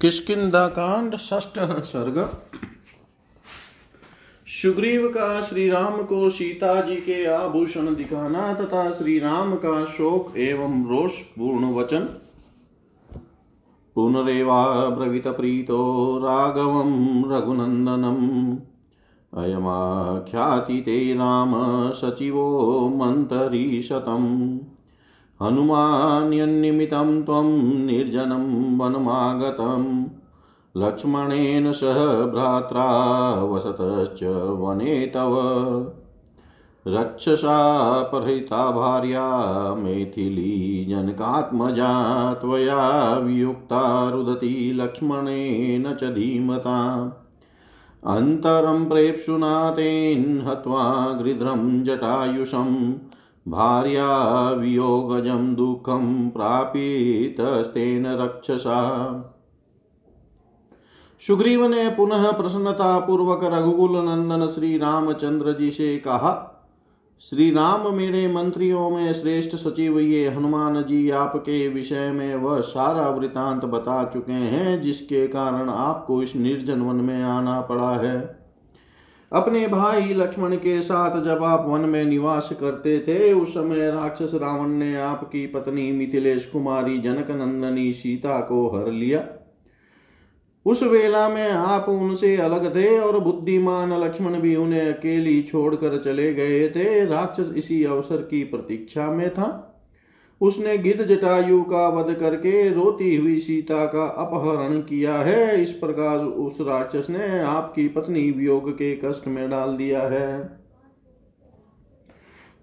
किसकिदा कांड सर्ग। सुग्रीव का श्री राम को सीता जी के आभूषण दिखाना तथा श्री राम का शोक एवं रोष पूर्ण वचन। पुनरेवाब्रवीत प्रीतो राघवं रघुनन्दनम् अयमाख्याति ते राम सचिवो मन्तरीशतम्। हनुमान्यन्निमित्तं त्वं निर्जनं वनमागतम् लक्ष्मणेन सह भ्रात्रा वसतश्च वने तव। रक्षसा परहिता भार्या, मैथिली जनकात्मजा, त्वया वियुक्ता रुदती लक्ष्मणेन च धीमता। अन्तरं प्रेप्सुना तेन हत्वा गृध्रं जटायुषम्। भार्या वियोगजं दुःखं प्रापितस्तेन रक्षसा। सुग्रीव ने पुनः प्रसन्नता पूर्वक रघुकुल नंदन श्री रामचंद्र जी से कहा श्री राम मेरे मंत्रियों में श्रेष्ठ सचिव ये हनुमान जी आपके विषय में वह सारा वृतांत बता चुके हैं, जिसके कारण आपको इस निर्जन वन में आना पड़ा है। अपने भाई लक्ष्मण के साथ जब आप वन में निवास करते थे, उस समय राक्षस रावण ने आपकी पत्नी मिथिलेश कुमारी जनक नंदनी सीता को हर लिया। उस वेला में आप उनसे अलग थे और बुद्धिमान लक्ष्मण भी उन्हें अकेली छोड़कर चले गए थे। राक्षस इसी अवसर की प्रतीक्षा में था। उसने गिद्ध जटायु का वध करके रोती हुई सीता का अपहरण किया है। इस प्रकार उस राक्षस ने आपकी पत्नी वियोग के कष्ट में डाल दिया है।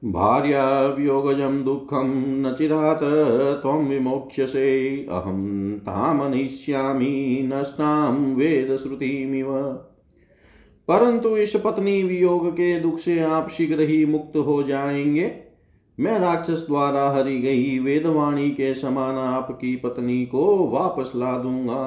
भार्या वियोगजं दुःखं न चिरात तम चिरात् त्वं विमोक्ष्यसे। अहं तामनिष्यामि, नष्टां वेदश्रुतिमिव परंतु इस पत्नी वियोग के दुख से आप शीघ्र ही मुक्त हो जाएँगे। मैं राक्षस द्वारा हरी गई वेदवाणी के समान आपकी पत्नी को वापस ला दूँगा।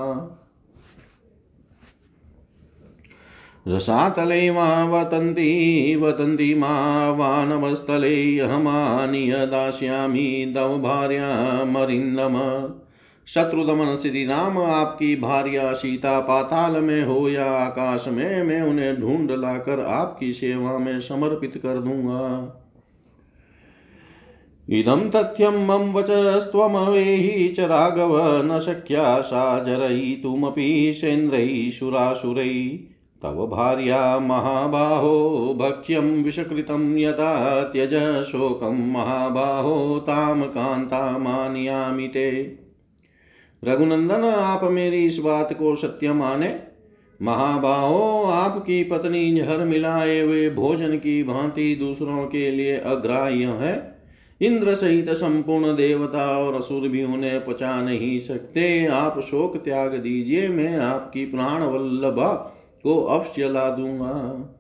रसातले मा वतन्ति वतन्ति मा वानवस्थले अहमानीय दास्यामि तव भार्यामरिन्दम शत्रुदमन श्री राम आपकी भार्या सीता पाताल में हो या आकाश में, मैं उन्हें ढूंढ लाकर आपकी सेवा में समर्पित कर दूँगा। इदं तथ्यं मम वचस्त्वमवेहि च राघव न शक्या सा जरयितुमपि सेन्द्रैः सुरासुरैः तव भार्या महाबाहो भक्ष्यं विषकृतं यथा त्यज शोकं महाबाहो ताम कान्तामानयामि ते। रघुनंदन, आप मेरी इस बात को सत्य माने। महाबाहो, आपकी पत्नी जहर मिलाए हुए भोजन की भांति दूसरों के लिए अग्राह्य है। इंद्र सहित संपूर्ण देवता और असुर भी उन्हें पचा नहीं सकते। आप शोक त्याग दीजिए, मैं आपकी प्राण वल्लभा को अवश्य ला दूँगा।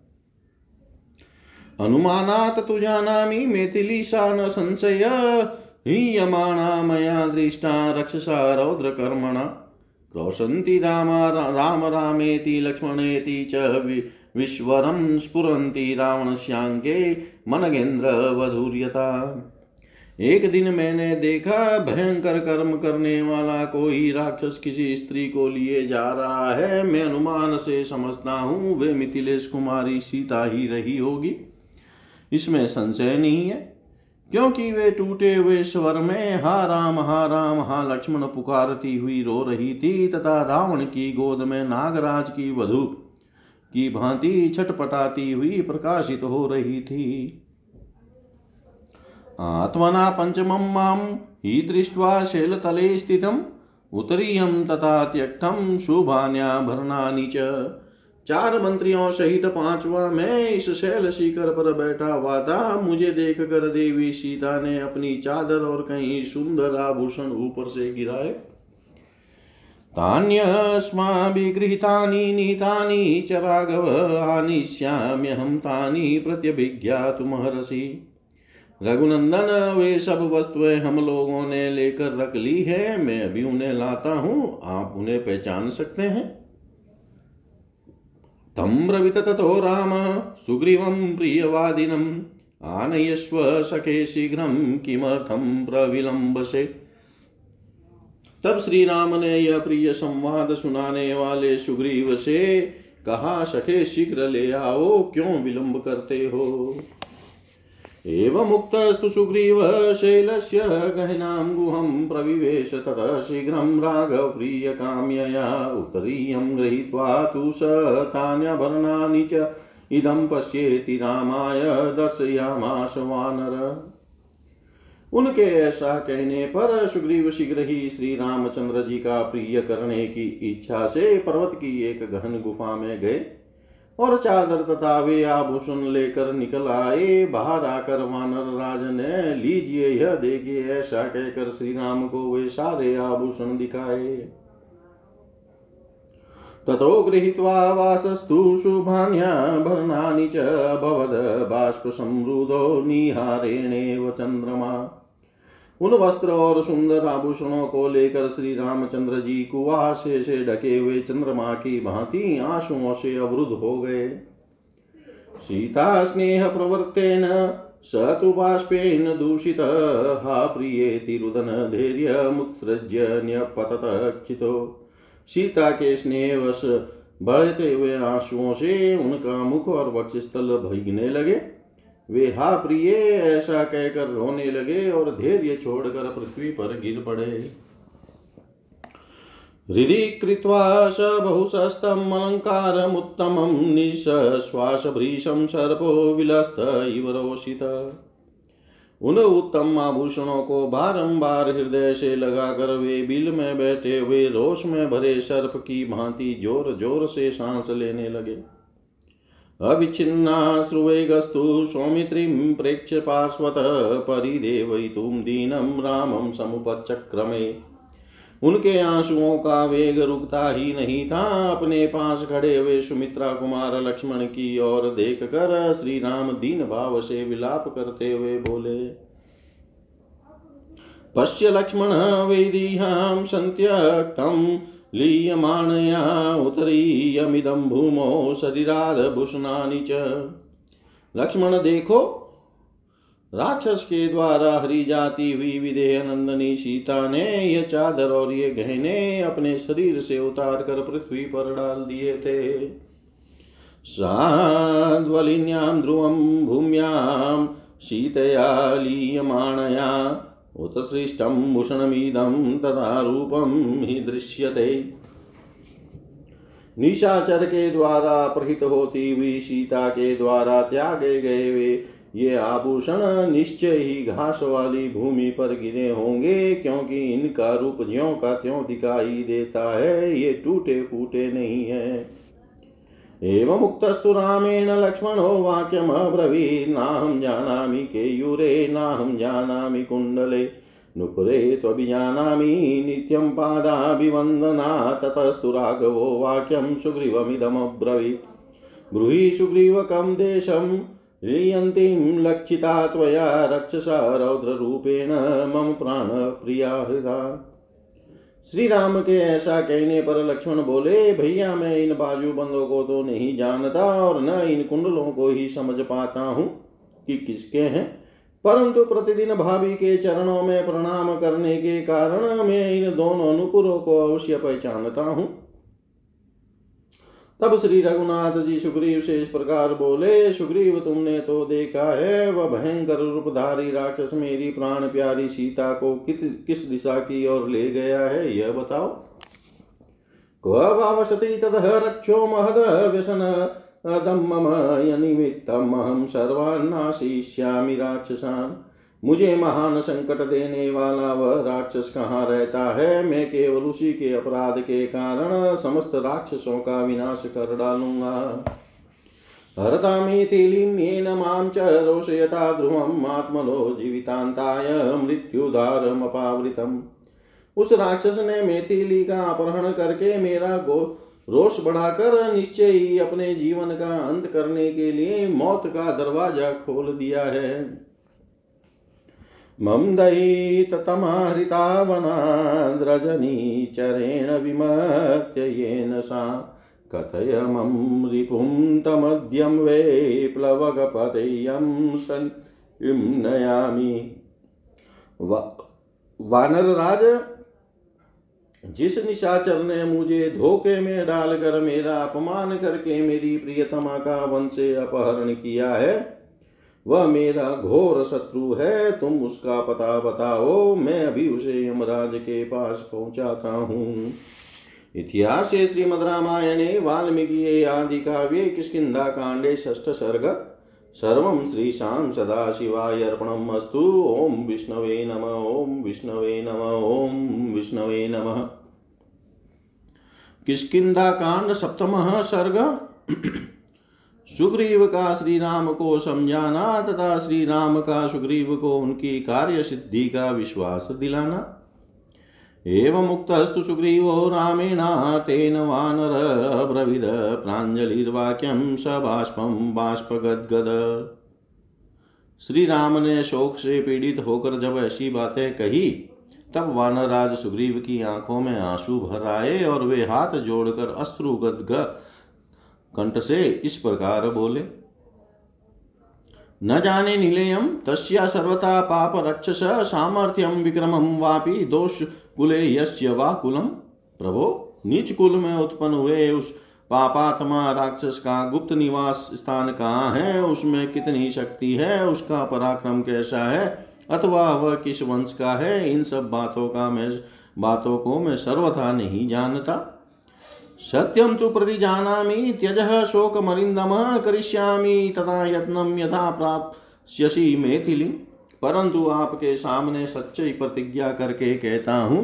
अनुमानात तु जानामि मेथिलीशा न संशय, हीयमाणा मया दृष्टा रक्षसा रौद्रकर्मणा। क्रोशन्ति रामा, राम रामेति, लक्ष्मणेति च विश्वरं स्फुरन्ति रावणस्याङ्गे मनगेन्द्रवधूर्यता एक दिन मैंने देखा भयंकर कर्म करने वाला कोई राक्षस किसी स्त्री को लिए जा रहा है। मैं अनुमान से समझता हूँ, वे मिथिलेश कुमारी सीता ही रही होगी। इसमें संशय नहीं है, क्योंकि वे टूटे हुए स्वर में हा राम हा राम, हा लक्ष्मण पुकारती हुई रो रही थी, तथा रावण की गोद में नागराज की वधु की भांति छटपटाती हुई प्रकाशित हो रही थी। आत्मना पञ्चमं माँ हि दृष्ट्वा शैलतले स्थितम्। उत्तरीयं तथा त्यक्तं शुभान्याभरणानि च। चार मंत्रियों सहित पांचवा मैं इस शैल शिखर पर बैठा हुआ था। मुझे देख कर देवी सीता ने अपनी चादर और कहीं सुंदर आभूषण ऊपर से गिराए। तान्यस्माभिगृहीतानि, नीतानि च राघव, आनिष्याम्यहं तानि प्रत्यभिज्ञातुमहर्षि रघुनंदन, वे सब वस्तुएँ हम लोगों ने लेकर रख ली है। मैं अभी उन्हें लाता हूँ। आप उन्हें पहचान सकते हैं। तम ब्रवीत तथो राम, सुग्रीवं प्रियवादिनम् आनयस्व सखे शीघ्रं किमर्थं प्रविलम्बसे। तब श्री राम ने यह प्रिय संवाद सुनाने वाले सुग्रीव से कहा, सखे, शीघ्र ले आओ। क्यों विलंब करते हो? एवमुक्तस्तु सुग्रीव शैलस्य गहनां गुहं प्रविवेश ततः शीघ्रं राघवप्रियकाम्यया उत्तरीयं गृहीत्वा तु स तान्यभरणानि च इदं पश्येति रामाय दर्शयामास वानर। उनके ऐसा कहने पर सुग्रीव शीघ्र ही श्री रामचंद्र जी का प्रिय करने की इच्छा से पर्वत की एक गहन गुफा में गए। और चादर तथा वे आभूषण लेकर निकल आए। बाहर आकर वानर राज ने, लीजिए, यह देखिए, ऐसा कहकर श्री राम को वे सारे आभूषण दिखाए। ततो गृहीत्वा वासस्तु शुभान्याभरणानि च भवद बाष्पसमृदो निहारेणेव चन्द्रमा। उन वस्त्र और सुंदर आभूषणों को लेकर श्री रामचंद्र जी कुआशे से ढके हुए चंद्रमा की भांति आंसुओं से अवरुद्ध हो गए। सीता स्नेह प्रवर्तेन स तु बाष्पेन दूषित, हा प्रियेति रुदन धैर्य मुत्सृज्य न्यपतत चितो सीता के स्नेहवश बढ़ते हुए आंसुओं से उनका मुख और वक्षस्थल भीगने लगे। वे, हा प्रिय, ऐसा कहकर रोने लगे और धैर्य छोड़कर पृथ्वी पर गिर पड़े। हृदि कृत्वा स बहुशस्तम् अलङ्कारमुत्तमं निःश्वासभृशं सर्पो विलस्त इव रोषित। उन उत्तम आभूषणों को बारंबार हृदय से लगाकर वे बिल में बैठे हुए रोष में भरे सर्प की भांति ज़ोर ज़ोर से सांस लेने लगे। अविच्छिन्नाश्रुवेगस्तु सौमित्रीं प्रेक्ष्य पार्श्वतः परिदेवयितुं दीनं रामं समुपचक्रमे। उनके आंसुओं का वेग रुकता ही नहीं था। अपने पास खड़े हुए सुमित्रा कुमार लक्ष्मण की ओर देख कर श्री राम दीन भाव से विलाप करते हुए बोले, पश्य लक्ष्मण वेदी वेदीहां सन्त्यक्तम् लीयमाणया उत्तरीयमिदं भूमौ शरीरादभूषणानि च। लक्ष्मण, देखो, राक्षस के द्वारा हरी जाती हुई विदेह नंदनी सीता ने ये चादर और ये गहने अपने शरीर से उतार कर पृथ्वी पर डाल दिए थे। साध्वलिन्यां ध्रुवं, भूम्यां शीतया लीयमाणया उत्सृष्टं भूषणमिदं तथा रूपं हि दृश्यते। निशाचर के द्वारा प्रहित होती हुई सीता के द्वारा त्यागे गए वे, ये आभूषण निश्चय ही घास वाली भूमि पर गिरे होंगे, क्योंकि इनका रूप ज्यो का त्यों दिखाई देता है, ये टूटे फूटे नहीं है। एवमुक्तस्तु रामेण लक्ष्मणो वाक्यमब्रवीत् नाहं जानामि केयूरे, नाहं जानामि कुण्डले। नुपुरे त्वभिजानामि नित्यं पादाभिवन्दना, ततस्तु राघवो वाक्यं सुग्रीवमिदमब्रवीत्। ब्रूहि सुग्रीवकं देशं लीयन्तीं लक्षिता त्वया रक्षसा रौद्ररूपेण मम प्राणप्रिया हृदा। श्री राम के ऐसा कहने पर लक्ष्मण बोले, भैया, मैं इन बाजू बंदों को तो नहीं जानता और न इन कुंडलों को ही समझ पाता हूँ कि किसके हैं। परंतु प्रतिदिन भाभी के चरणों में प्रणाम करने के कारण मैं इन दोनों नुपुरों को अवश्य पहचानता हूँ। तब श्री रघुनाथ जी सुग्रीव से इस प्रकार बोले, सुग्रीव, तुमने तो देखा है, वह भयंकर रूपधारी राक्षस मेरी प्राण प्यारी सीता को कित, किस दिशा की ओर ले गया है, यह बताओ? क्वशति ततः रक्षो महद व्यसन दम यनिमित्तम अहम सर्वान्नाशिष्यामि राक्षसान। मुझे महान संकट देने वाला वह राक्षस कहाँ रहता है? मैं केवल उसी के अपराध के कारण समस्त राक्षसों का विनाश कर डालूँगा। हरतामीतिलीन माँ च रोषयता ध्रुवम् आत्मनो जीवितांताय मृत्युधारमपावृतम् उस राक्षस ने मेथिली का अपहरण करके मेरा गो रोष बढ़ाकर निश्चय ही अपने जीवन का अंत करने के लिए मौत का दरवाज़ा खोल दिया है। मम दयिततमहृतावनाद्रजनीचरेण विमत्य येन सा। कथय मम रिपुं तमद्यं वे प्लवगपतेयं सन्। नयामि। वानर राज जिस निशाचर ने मुझे धोखे में डालकर मेरा अपमान करके मेरी प्रियतमा का से अपहरण किया है वह मेरा घोर शत्रु है, तुम उसका पता बताओ, मैं अभी उसे यमराज के पास पहुंचाता हूँ। इतिहास श्रीमद रामायणे, वाल्मीकि आदि काव्ये किष्किन्धा कांडे, षष्ठ सर्ग, सर्वं श्रीशां सदाशिवाय अर्पणम् अस्तु। ॐ विष्णवे नम, ॐ विष्णवे नम, ॐ विष्णवे नमः। कांड, सप्तमः सर्ग। सुग्रीव का श्री राम को समझाना तथा श्री राम का सुग्रीव को उनकी कार्य सिद्धि का विश्वास दिलाना। एवं एवमुक्तस्तु सुग्रीवो रामेण तेन वानरब्रविद प्राञ्जलिर्वाक्यं स बाष्पं बाष्पगद्गद। श्री राम ने शोक से पीड़ित होकर जब ऐसी बातें कही, तब वानरराज सुग्रीव की आँखों में आँसू भर आए और वे हाथ जोड़कर अश्रु गदग कंठ से इस प्रकार बोले, न जाने निलेयम तस्या सर्वथा पाप रक्षस सामर्थ्यम विक्रमम वापि दोष कुले यस्य वा कुलम। प्रभो, नीच कुल में उत्पन्न हुए उस पापात्मा राक्षस का गुप्त निवास स्थान कहाँ है? उसमें कितनी शक्ति है? उसका पराक्रम कैसा है? अथवा वह किस वंश का है? इन सब बातों का मैं, बातों को मैं सर्वथा नहीं जानता। सत्यम तु त्यज शोक मरिंदम करिष्यामि तथा यत्नम यथा प्राप्स्यसि मेथिली। परंतु आपके सामने सच्ची प्रतिज्ञा करके कहता हूँ,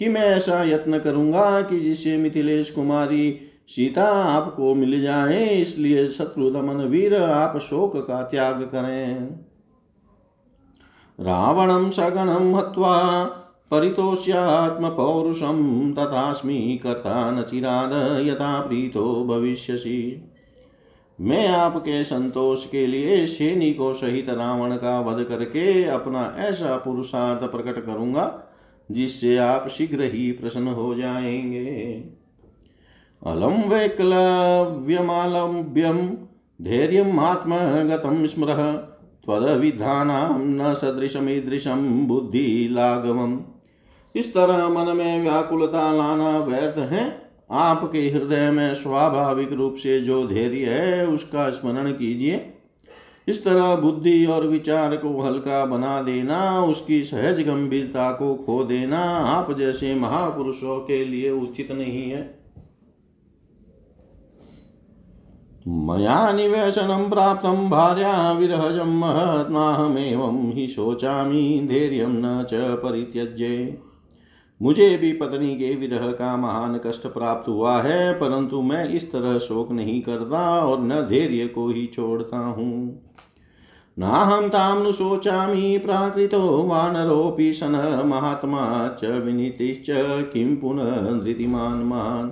कि मैं ऐसा यत्न करूँगा कि जिससे मिथिलेश कुमारी सीता आपको मिल जाए, इसलिए शत्रु दमन वीर आप शोक का त्याग करें। रावणं सगणं हत्वा परितोष्यात्मपौरुषं तथास्मि कर्ता न चिराद यथा प्रीतो भविष्यसि। मैं आपके संतोष के लिए सैनिकों सहित रावण का वध करके अपना ऐसा पुरुषार्थ प्रकट करूँगा, जिससे आप शीघ्र ही प्रसन्न हो जाएँगे। वैक्लव्यमालव्यम धैर्य आत्मगतम स्मृह त्वदविधानां न सदृशमीदृशम बुद्धि लाघवम इस तरह मन में व्याकुलता लाना व्यर्थ है। आपके हृदय में स्वाभाविक रूप से जो धैर्य है, उसका स्मरण कीजिए। इस तरह बुद्धि और विचार को हल्का बना देना, उसकी सहज गंभीरता को खो देना, आप जैसे महापुरुषों के लिए उचित नहीं है। मया निवेशनं प्राप्तं भार्या विरहजं महत्नाहमेवं हि धैर्यं न च परित्यज्ये। मुझे भी पत्नी के विरह का महान कष्ट प्राप्त हुआ है, परंतु मैं इस तरह शोक नहीं करता और न धैर्य को ही छोड़ता हूँ। नाहं तां नु शोचामि प्राकृतो वानरोऽपि शन महात्मा च विनीतिश्च किं पुनः धृतिमान् महान्।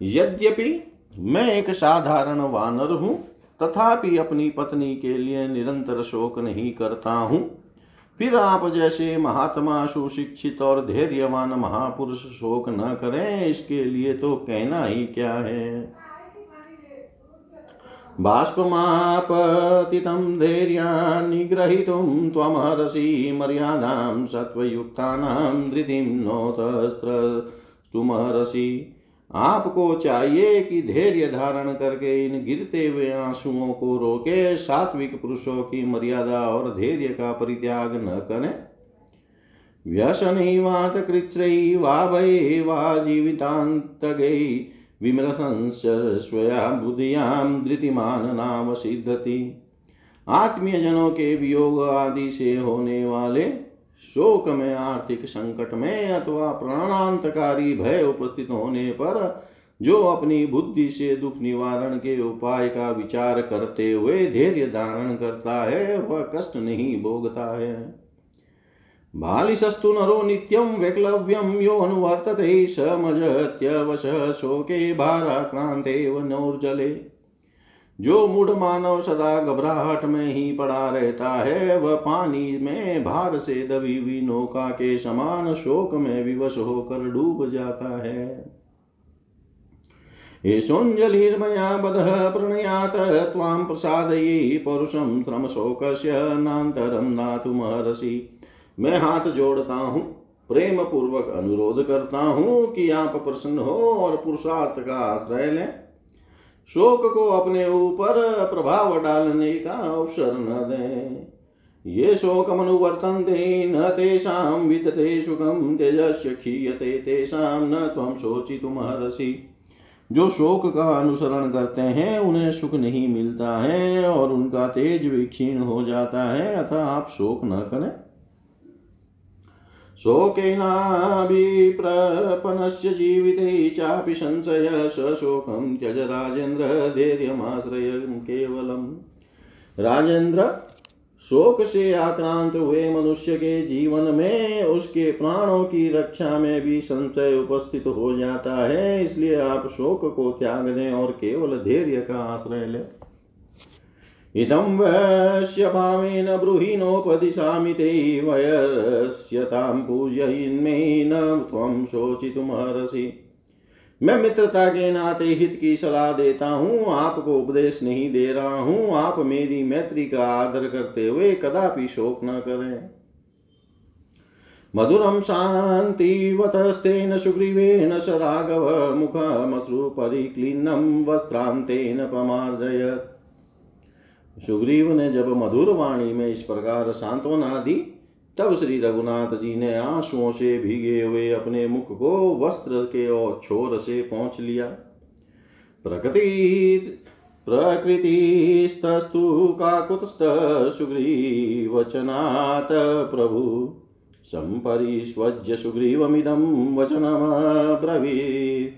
यद्यपि मैं एक साधारण वानर हूँ, तथापि अपनी पत्नी के लिए निरंतर शोक नहीं करता हूँ। फिर आप जैसे महात्मा सुशिक्षित और धैर्यवान महापुरुष शोक न करें, इसके लिए तो कहना ही क्या है? बाष्पमापतितं धैर्या निग्रहीतुं त्वमहर्षि मर्यादां सत्त्वयुक्तानां धृतिं नोतस्त्रस्तुमहर्षि आपको चाहिए कि धैर्य धारण करके इन गिरते हुए आंसुओं को रोके, सात्विक पुरुषों की मर्यादा और धैर्य का परित्याग न करें। व्यसन व्यसनैवात कृच्छ्रै वा भये वा जीवितान्तगै विमृशंस स्वया बुद्धियाँ धृतिमान नाम सिद्धति। आत्मीय जनों के वियोग आदि से होने वाले शोक में आर्थिक संकट में अथवा प्राणांतकारी भय उपस्थित होने पर जो अपनी बुद्धि से दुख निवारण के उपाय का विचार करते हुए धैर्य धारण करता है, वह कष्ट नहीं भोगता है। बालिशस्तु नरो नित्यं वैक्लव्यं यो अनुवर्तते समजत्यवश शोके भाराक्रान्तेव नौर्जले। जो मूढ़ मानव सदा घबराहट में ही पड़ा रहता है, वह पानी में भार से दबी हुई नौका के समान शोक में विवश होकर डूब जाता है। एषोञ्जलिर्मया बधः प्रणयात, त्वां प्रसादयि पौरुषं श्रमशोकस्य नान्तरं दातुमर्हसि मैं हाथ जोड़ता हूँ प्रेम पूर्वक अनुरोध करता हूँ कि आप प्रसन्न हो और पुरुषार्थ का आश्रय लें। शोक को अपने ऊपर प्रभाव डालने का अवसर न दें। ये शोकमनुवर्तन्ते न तेषां विदते सुखं, तेजस्य क्षीयते, तेषां न त्वं शोचितुमर्हसि जो शोक का अनुसरण करते हैं, उन्हें सुख नहीं मिलता है और उनका तेज भी हो जाता है, अतः आप शोक न करें। शोकेनाभिप्रपनस्य जीविते चापि संशय, सशोकं त्यज राजेन्द्र धैर्यमाश्रय केवलम्। राजेन्द्र शोक से आक्रांत हुए मनुष्य के जीवन में, उसके प्राणों की रक्षा में भी संशय उपस्थित हो जाता है, इसलिए आप शोक को त्याग दें और केवल धैर्य का आश्रय लें। इदं वश्य भावेन ब्रूहीनोपदिशामि ते वयस्यतां पूजयिन्मे न त्वं शोचितुमर्हसि। मैं मित्रता के नाते हित की सलाह देता हूँ, आपको उपदेश नहीं दे रहा हूँ, आप मेरी मैत्री का आदर करते हुए कदापि शोक न करें। मधुरं शान्तिवतस्तेन सुग्रीवेण स राघव मुखमश्रुपरिक्लीन्नं वस्त्रान्तेन पमार्जयत् सुग्रीव ने जब मधुर वाणी में इस प्रकार सांत्वना दी, तब श्री रघुनाथ जी ने आंसुओं से भीगे हुए अपने मुख को वस्त्र के और छोर से पहुँच लिया। प्रकृति प्रकृतिस्तस्तु काकुतस्त सुग्रीवचनात् प्रभु। सम्परिष्वज्य सुग्रीवमिदं वचनमब्रवीत्।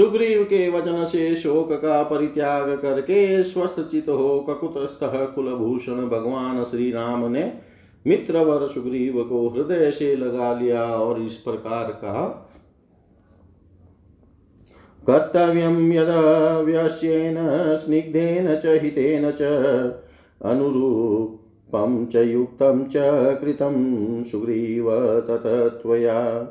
सुग्रीव के वचन से शोक का परित्याग करके स्वस्थ चित हो ककुतस्थ कुलभूषण भगवान श्री राम ने मित्रवर सुग्रीव को हृदय से लगा लिया और इस प्रकार कहा, कर्तव्यं यदव्यस्येन, स्निग्धेन च, हितेन च, अनुरूपं च च सुग्रीव ततत्वया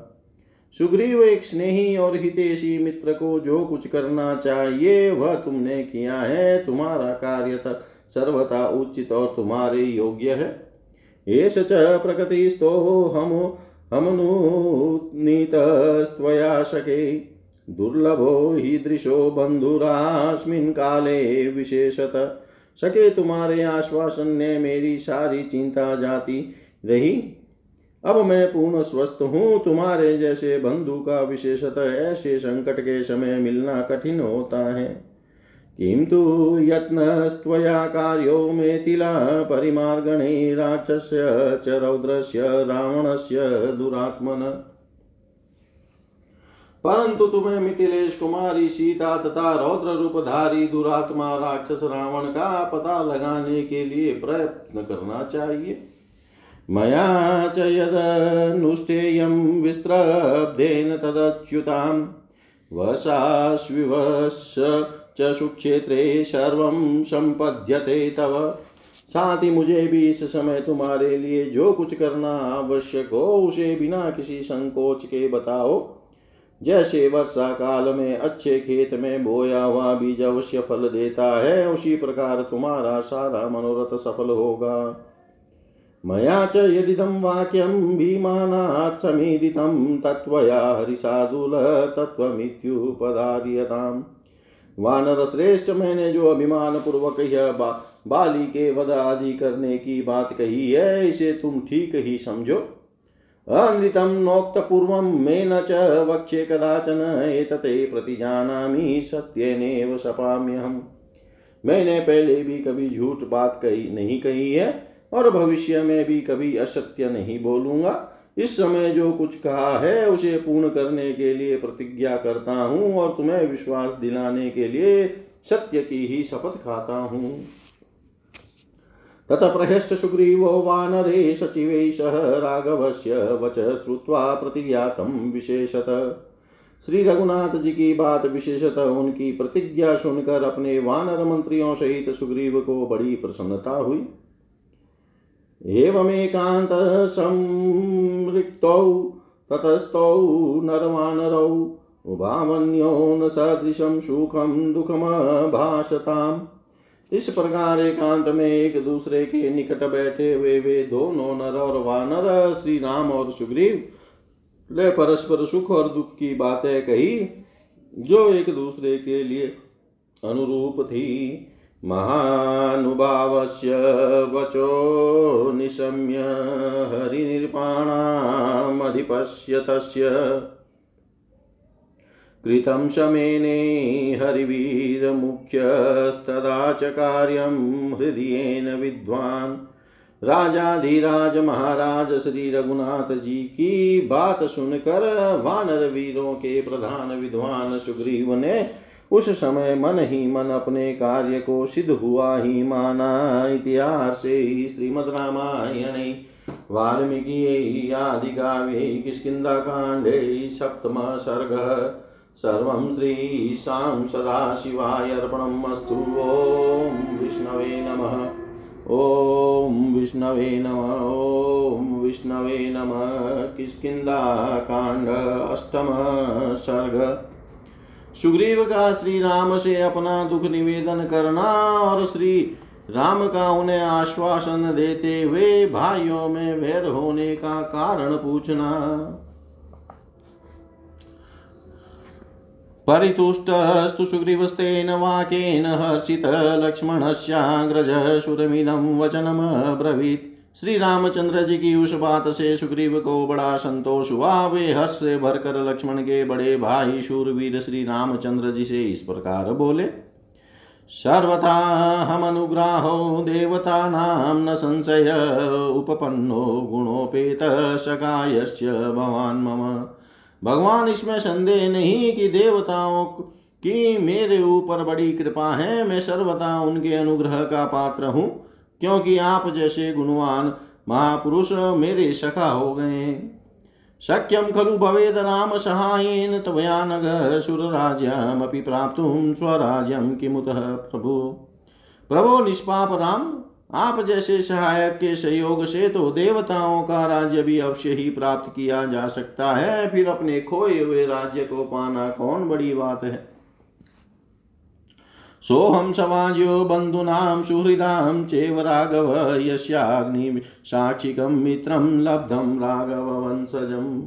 सुग्रीव एक स्नेही और हितेशी मित्र को जो कुछ करना चाहिए, वह तुमने किया है, तुम्हारा कार्य सर्वथा उचित और तुम्हारे योग्य है। एष च प्रकृतिस्थो हम हमनुनीतस्त्वया शके। दुर्लभो ही हीदृशो बंधुरास्मिन् काले विशेषत। सके तुम्हारे आश्वासन ने मेरी सारी चिंता जाती रही। अब मैं पूर्ण स्वस्थ हूँ, तुम्हारे जैसे बंधु का विशेषतः ऐसे संकट के समय मिलना कठिन होता है। किन्तु यत्नस्त्वया कार्यो मेथिला परिमार्गणे राक्षस्य च रौद्रस्य रावणस्य दुरात्मन। परंतु तुम्हें मिथिलेश कुमारी सीता तथा रौद्र रूपधारी दुरात्मा राक्षस रावण का पता लगाने के लिए प्रयत्न करना चाहिए। मया च यदनुष्ठेयं विस्त्रब्धेन तदच्युतां वशाश्विवश च सुक्षेत्रे सर्वं सम्पद्यते तव। साथ ही मुझे भी इस समय तुम्हारे लिए जो कुछ करना आवश्यक हो, उसे बिना किसी संकोच के बताओ। जैसे वर्षा काल में अच्छे खेत में बोया हुआ बीज अवश्य फल देता है, उसी प्रकार तुम्हारा सारा मनोरथ सफल होगा। मया च यदिदं वाक्यं भीमानात् समीदितं तत्त्वया हरिसाधुल तत्त्वमित्युपधार्यताम् वानर श्रेष्ठ मैंने जो अभिमान पूर्वक यह बा, बाली के वध आदि करने की बात कही है इसे तुम ठीक ही समझो। अनृतं नोक्तपूर्वं मे न च वक्ष्ये कदाचन एतते प्रतिजानामि सत्यनेव सपाम्यहम्। मैंने पहले भी कभी झूठ बात कही नहीं कही है। और भविष्य में भी कभी असत्य नहीं बोलूँगा। इस समय जो कुछ कहा है, उसे पूर्ण करने के लिए प्रतिज्ञा करता हूँ और तुम्हें विश्वास दिलाने के लिए सत्य की ही शपथ खाता हूँ। तत प्रहस्त सुग्रीवो वानरे सचिवे सह राघवस्य वच श्रुत्वा प्रतिज्ञातम विशेषत। श्री रघुनाथ जी की बात विशेषतः उनकी प्रतिज्ञा सुनकर अपने वानर मंत्रियों सहित सुग्रीव को बड़ी प्रसन्नता हुई। एवमेकान्तः संरिक्तौ ततस्थौ नरवानरौ उभावन्यो न सदृशं सुखं दुःखमभाषताम् इस प्रकार एकांत में एक दूसरे के निकट बैठे हुए वे दोनों नर और वानर श्री राम और सुग्रीव ने परस्पर सुख और दुख की बातें कही, जो एक दूसरे के लिए अनुरूप थी। महानुभावस्य वचो निशम्य हरिनिर्पाणामधिपश्य तस्य। कृतं शमेने हरिवीरमुख्यस्तदा च कार्यं हृदयेन विद्वान्। राजाधिराज महाराज श्री रघुनाथ जी की बात सुनकर वानर वीरों के प्रधान विद्वान सुग्रीव ने उस समय मन ही मन अपने कार्य को सिद्ध हुआ ही माना। इतिहास श्रीमद रामायण, वाल्मीकि आदि सप्तम सर्ग, सर्वं श्रीशां सदाशिवाय अर्पणम् अस्तु ॐ विष्णवे नमः। ॐ विष्णवे नमः। ॐ विष्णवे नमः। किष्किन्धाकाण्ड अष्टम सर्ग। सुग्रीव का श्री राम से अपना दुख निवेदन करना और श्री राम का उन्हें आश्वासन देते हुए भाइयों में वैर होने का कारण पूछना। परितुष्टस्तु सुग्रीवस्तेन वाक्येन हर्षित लक्ष्मणस्याग्रज सुरमिदं वचनमब्रवीत्। श्री रामचंद्र जी की उस बात से सुग्रीव को बड़ा संतोष हुआ। वे हर्ष से भरकर लक्ष्मण के बड़े भाई शूरवीर श्री रामचंद्र जी से इस प्रकार बोले, सर्वथा हम अनुग्राहो, देवता नाम न संशय, उपपन्नो गुणोपेत सकायस्य भवान मम। भगवान इसमें संदेह नहीं कि देवताओं की मेरे ऊपर बड़ी कृपा है। मैं सर्वथा उनके अनुग्रह का पात्र हूँ। क्योंकि आप जैसे गुणवान महापुरुष मेरे सखा हो गए। शक्यं खलु भवेद राम सहायेन त्वया नग सुरराज्यमपि प्राप्तुं स्वराज्यं किमुतः प्रभु। प्रभो निष्पाप राम, आप जैसे सहायक के सहयोग से तो देवताओं का राज्य भी अवश्य ही प्राप्त किया जा सकता है, फिर अपने खोए हुए राज्य को पाना कौन बड़ी बात है? सोऽहं समाज्यो बन्धूनां सुहृदां चेव राघव, यस्याग्नि साक्षिकं मित्रं लब्धं राघववंशजम्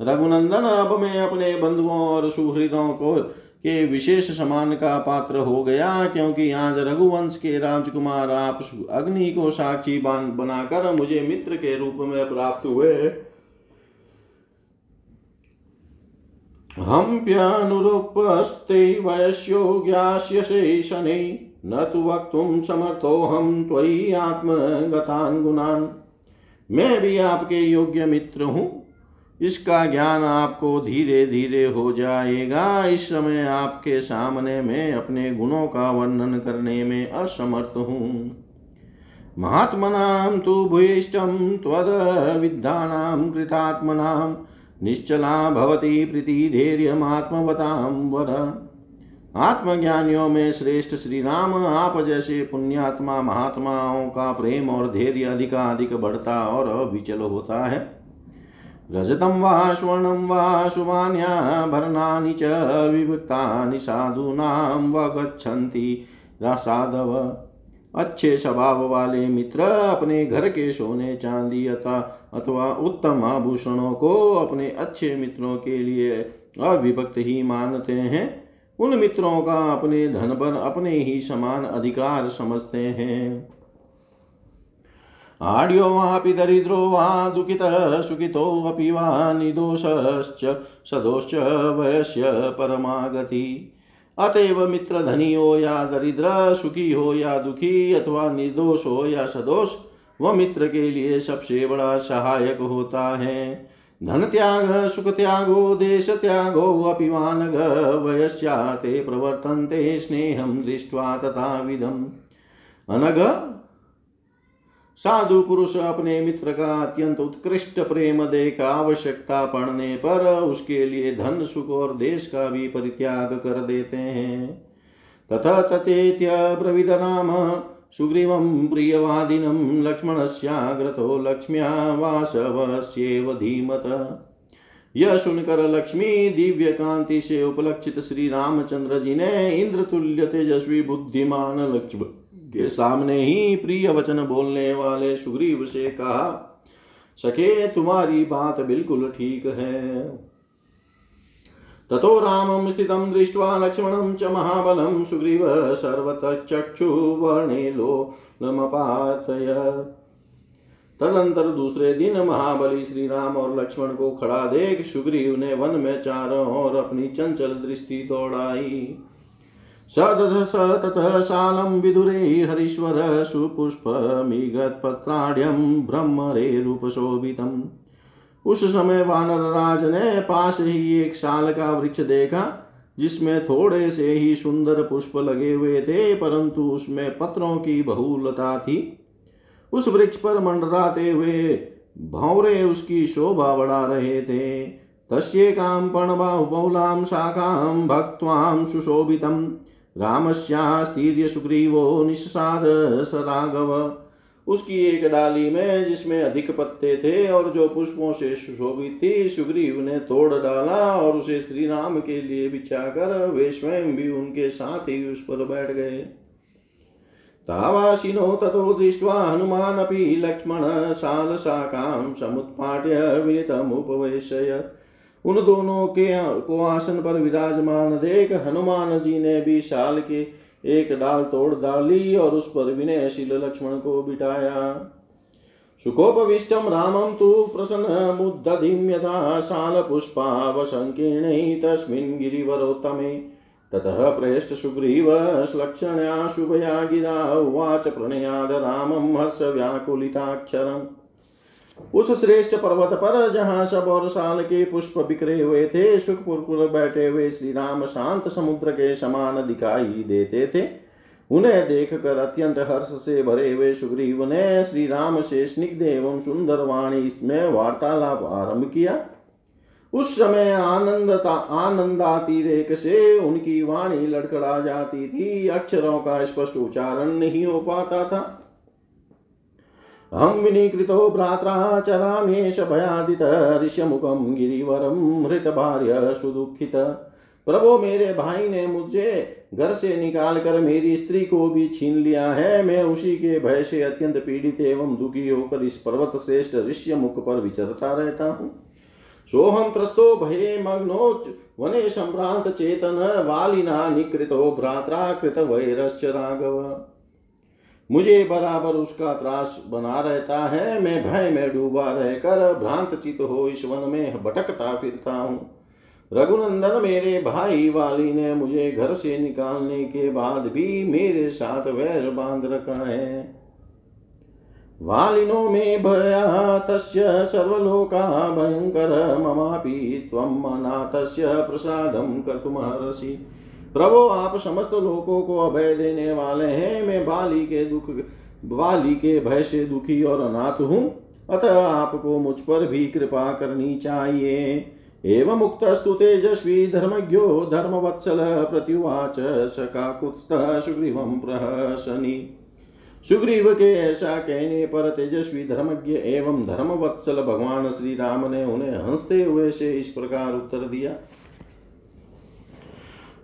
रघुनंदन, अब मैं अपने बंधुओं और सुहृदों को के विशेष समान का पात्र हो गया, क्योंकि आज रघुवंश के राजकुमार आप अग्नि को साक्षी बनाकर मुझे मित्र के रूप में प्राप्त हुए। हम्प्यनुरूपस्ते वयस्यो ज्ञास्यसे शनै, न तु वक्तुं समर्थोऽहं त्वयि आत्मगतान् गुणान् मैं भी आपके योग्य मित्र हूँ। इसका ज्ञान आपको धीरे धीरे हो जाएगा। इस समय आपके सामने मैं अपने गुणों का वर्णन करने में असमर्थ हूँ। महात्मनां तु भूयिष्ठं त्वद्विद्धानां कृतात्मनां। निश्चला भवती प्रीतिधैर्यमात्मवतां वर आत्मज्ञानियों में श्रेष्ठ श्री राम आप जैसे पुण्यात्मा महात्माओं का प्रेम और धैर्य अधिकाधिक बढ़ता और अविचल होता है। रजतं वा स्वर्णं वा शुभान्याभरणानि च विभक्तानि साधूनां वगच्छन्ति साधव, अच्छे स्वभाव वाले मित्र, अपने घर के सोने चांदी अथा अथवा उत्तम आभूषणों को अपने अच्छे मित्रों के लिए अविभक्त ही मानते हैं। उन मित्रों का अपने धन पर अपने ही समान अधिकार समझते हैं। आड्यो वापि दरिद्रो वा दुःखितः सुखितोऽपि वा निदोषश्च, सदोश्च वयस्य परमागति। अतएव मित्र धनी हो या दरिद्र, सुखी हो या दुखी अथवा निर्दोष हो या सदोष वह मित्र के लिए सबसे बड़ा सहायक होता है। धन त्याग, सुख त्यागो, देश त्यागो अपि वानग वयस्याते प्रवर्तन्ते दृष्ट्वा तथा विधम् अनग, साधु पुरुष अपने मित्र का अत्यंत उत्कृष्ट प्रेम देख आवश्यकता पड़ने पर उसके लिए धन, सुख और देश का भी परित्याग कर देते हैं। तथा तथेत्य ब्रवीद राम सुग्रीवं प्रियवादिनं लक्ष्मणस्याग्रतो लक्ष्म्या वासवस्येव धीमत। यह सुनकर लक्ष्मी दिव्य कांति से उपलक्षित श्री रामचंद्र जी ने इंद्र तुल्य तेजस्वी बुद्धिमान लक्ष्मण के सामने ही प्रिय वचन बोलने वाले सुग्रीव से कहा सके तुम्हारी बात बिल्कुल ठीक है। ततो रामं स्थितं दृष्ट्वा लक्ष्मणं च महाबलं सुग्रीव सर्वतचक्षुवर्णे लोलमपातय तदंतर दूसरे दिन महाबली श्री राम और लक्ष्मण को खड़ा देख सुग्रीव ने वन में चारों ओर अपनी चंचल दृष्टि दौड़ाई। सदधस ततः शालं विदुरे हरीश्वर सुपुष्पमिगत्पत्राढ्यं ब्रह्मरे रूपशोभितम् उस समय वानर राज ने पास ही एक साल का वृक्ष देखा, जिसमें थोड़े से ही सुंदर पुष्प लगे हुए थे, परंतु उसमें पत्रों की बहुलता थी। उस वृक्ष पर मंडराते हुए भौरे उसकी शोभा बढ़ा रहे थे। तस्येकां पर्णबाहुबहुलां शाखां भक्त्वां सुशोभितं। सुग्रीवो निषाद स राघव। उसकी एक डाली में जिसमें अधिक पत्ते थे और जो पुष्पों से सुशोभित थी, सुग्रीव ने तोड़ डाला और उसे श्री राम के लिए बिछाकर वे स्वयं भी उनके साथ ही उस पर बैठ गए। तावासिनो ततो दृष्ट्वा हनुमानपि लक्ष्मण साल शालशाखां समुत्पाट्य विनितमुपवेशयत् उन दोनों के को आसन पर विराजमान देख हनुमान जी ने भी साल के एक डाल तोड़ डाली और उस पर विनयशील लक्ष्मण को बिठाया। सुकोपविष्टम रामम तु प्रसन्नमुद्दधिं यथा शालपुष्पावसङ्कीर्णै तस्मिन् गिरिवरोत्तमे। ततः प्रेष्ट सुग्रीव श्लक्षण्या शुभया गिरा उवाच प्रणयाद रामं हर्षव्याकुलिताक्षरम्। उस श्रेष्ठ पर्वत पर जहाँ सब और साल के पुष्प बिखरे हुए थे सुखपुर बैठे हुए श्री राम शांत समुद्र के समान दिखाई देते थे। उन्हें देखकर अत्यंत हर्ष से भरे हुए सुग्रीव ने श्री राम से स्निग्ध एवं सुंदर वाणी इसमें वार्तालाप आरंभ किया। उस समय आनंदता, आनंदातिरेक से उनकी वाणी लड़खड़ा जाती थी। अक्षरों का स्पष्ट उच्चारण नहीं हो पाता था। अहं विनीकृतो भ्रात्रा चरामेश भयादित ऋष्यमुखं गिरिवरं भार्य सुदुखित। प्रभो मेरे भाई ने मुझे घर से निकाल कर मेरी स्त्री को भी छीन लिया है। मैं उसी के भय से अत्यंत पीड़ित एवं दुखी होकर इस पर्वत श्रेष्ठ ऋष्य मुख पर विचरता रहता हूँ। सोहम त्रस्तो भये मग्नो वने संभ्रांत चेतन वालिना निकृतो भ्रात्रा कृत वैरश्च राघव। मुझे बराबर उसका त्रास बना रहता है, मैं भय में डूबा रहकर भ्रांत चित हो इस वन में भटकता फिरता हूँ। रघुनंदन मेरे भाई वाली ने मुझे घर से निकालने के बाद भी मेरे साथ वैर बाँध रखा है। वालिनो में भया, तस्य सर्वलोका भयंकर, ममापि त्वम् अनाथस्य प्रसादं कर्तुमर्हसि। प्रभो, आप समस्त लोगों को अभय देने वाले हैं। मैं बाली के दुख, बाली के भय से दुखी और अनाथ हूँ। अतः आपको मुझ पर भी कृपा करनी चाहिए। एवं मुक्तस्तु तेजस्वी धर्मज्ञो, धर्मवत्सल, प्रत्युवाच सकाकुत्स्थ सुग्रीव प्रहसनी। सुग्रीव के ऐसा कहने पर तेजस्वी धर्मज्ञ एवं धर्मवत्सल भगवान श्री राम ने उन्हें हँसते हुए से इस प्रकार उत्तर दिया।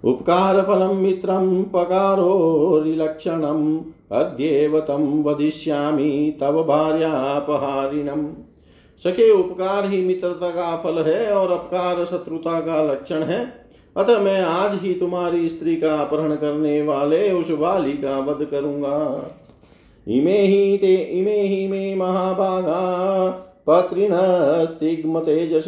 उपकारफलं मित्रं पकारोरिलक्षणम् अद्येव तं वदिष्यामि तव भार्यापहारिणम्। सके उपकार ही मित्रता का फल है और अपकार शत्रुता का लक्षण है। अतः मैं आज ही तुम्हारी स्त्री का अपहरण करने वाले उस वाली का वध करूँगा। इमे ही ते, इमे ही मे महाभागा पत्रिण स्तिग्म तेजस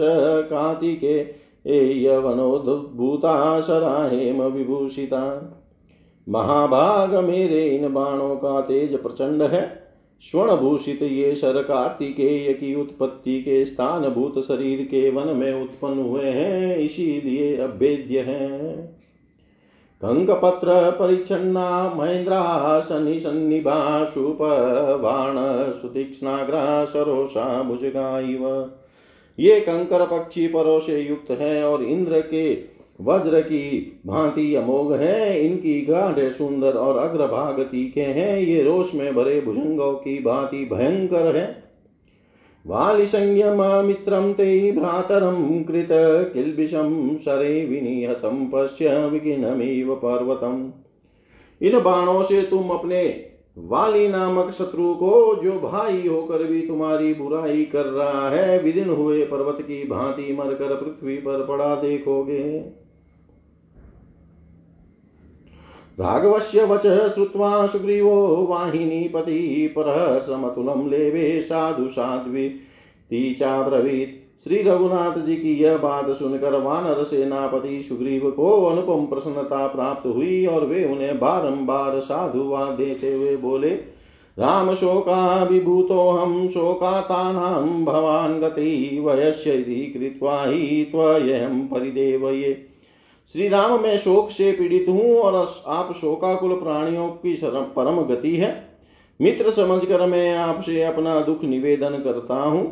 कांतिके यवनोद्भूता सराहेम विभूषिता महाभाग मेरे इन बाणों का तेज प्रचंड है। स्वर्ण भूषित ये शर कार्तिकेय की उत्पत्ति के स्थान भूत शरीर के वन में उत्पन्न हुए हैं, इसीलिए अभेद्य है। कंकपत्र परिच्छन्ना महेन्द्रासनि सन्निभा शुप बाण सुतीक्ष्णाग्रा सरोषा भुजगा ये कंकर पक्षी परों से युक्त है और इंद्र के वज्र की भांति अमोघ है। इनकी गाढ़ सुंदर और अग्रभाग तीखे हैं। ये रोष में भरे भुजंगों की भांति भयंकर है। वाली संयम मित्रम ते भ्रातरम कृत किल्बिषम सरे विनिहतम पश्य विघ्नमेव पर्वतम। इन बाणों से तुम अपने वाली नामक शत्रु को जो भाई होकर भी तुम्हारी बुराई कर रहा है, विदिन हुए पर्वत की भांति मरकर पृथ्वी पर पड़ा देखोगे। राघवस्य वच श्रुत्वा सुग्रीवो वाहिनीपति परहर्षमतुलं लेवे, साधु साध्वी चाब्रवीत् श्री रघुनाथ जी की यह बात सुनकर वानर सेनापति सुग्रीव को अनुपम प्रसन्नता प्राप्त हुई और वे उन्हें बारंबार साधुवाद देते हुए बोले, राम शोका विभूतो हम शोकातानां भवान गति वयस्यति कृत्वा ही त्वयं परिदेवये। श्री राम मैं शोक से पीड़ित हूँ और आप शोकाकुल प्राणियों की परम गति है। मित्र समझकर मैं आपसे अपना दुख निवेदन करता हूँ।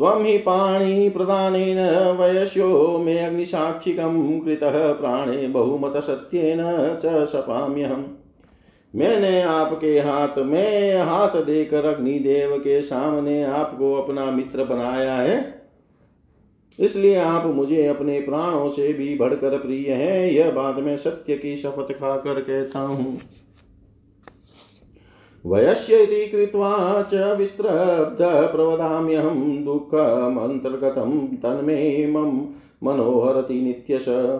त्वं हि पाणि प्रदानेन वयस्यो मे अग्निसाक्षिकं कृतः प्राणे बहुमतसत्येन च सपाम्यहम् मैंने आपके हाथ, में हाथ देकर अग्निदेव के सामने आपको अपना मित्र बनाया है। इसलिए आप मुझे अपने प्राणों से भी बढ़कर प्रिय हैं, यह बात मैं सत्य की शपथ खाकर कहता हूँ। वयस्य इति कृत्वा च विस्त्रब्धप्रवदाम्यहं दुःखमन्तर्गतं तन्मे मम मनोहरति नित्यश।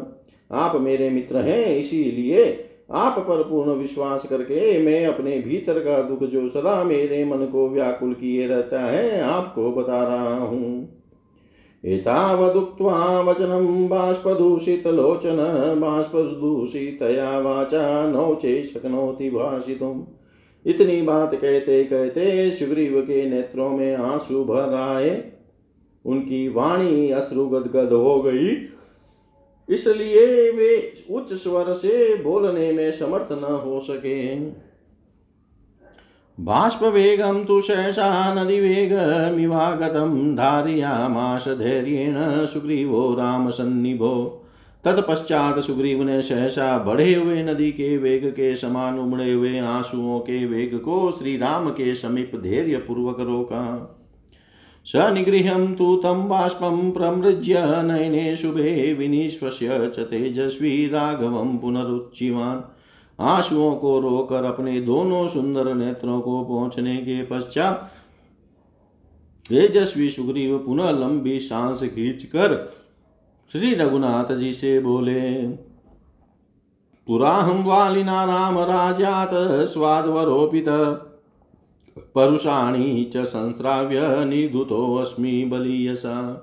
आप मेरे मित्र हैं, इसीलिए आप पर पूर्ण विश्वास करके मैं अपने भीतर का दुख जो सदा मेरे मन को व्याकुल किए रहता है, आपको बता रहा हूँ। एतावदुक्त्वा वचनं बाष्पदूषितलोचन, बाष्पदूषितया वाचा नौचे शक्नोति भाषितुम्। इतनी बात कहते कहते सुग्रीव के नेत्रों में आँसू भर आए। उनकी वाणी अश्रुगदगद हो गई। इसलिए वे उच्च स्वर से बोलने में समर्थ न हो सके। बाष्पवेगं तु सहसा नदीवेगमिवागतं धारयामाश धैर्येण सुग्रीवो रामसन्निभो। तत्पश्चात सुग्रीव ने सहसा बढ़े हुए नदी के वेग के समान उमड़े हुए आंसुओं के वेग को श्री राम के समीप धैर्य पूर्वक रोका। स निगृहं तु तं बाष्पं प्रमृज्य नयने शुभे विनिश्वस्य च तेजस्वी राघवं पुनरुच्चिवान् आंसुओं को रोकर अपने दोनों सुंदर नेत्रों को पहुँचने के पश्चात तेजस्वी सुग्रीव पुनः लंबी सांस खींचकर श्री रघुनाथ जी से बोले, पुराहं वालिना राम राजात स्वादवरोपित, परुषाणी च संस्राव्य निधुतोऽस्मि बलीयसा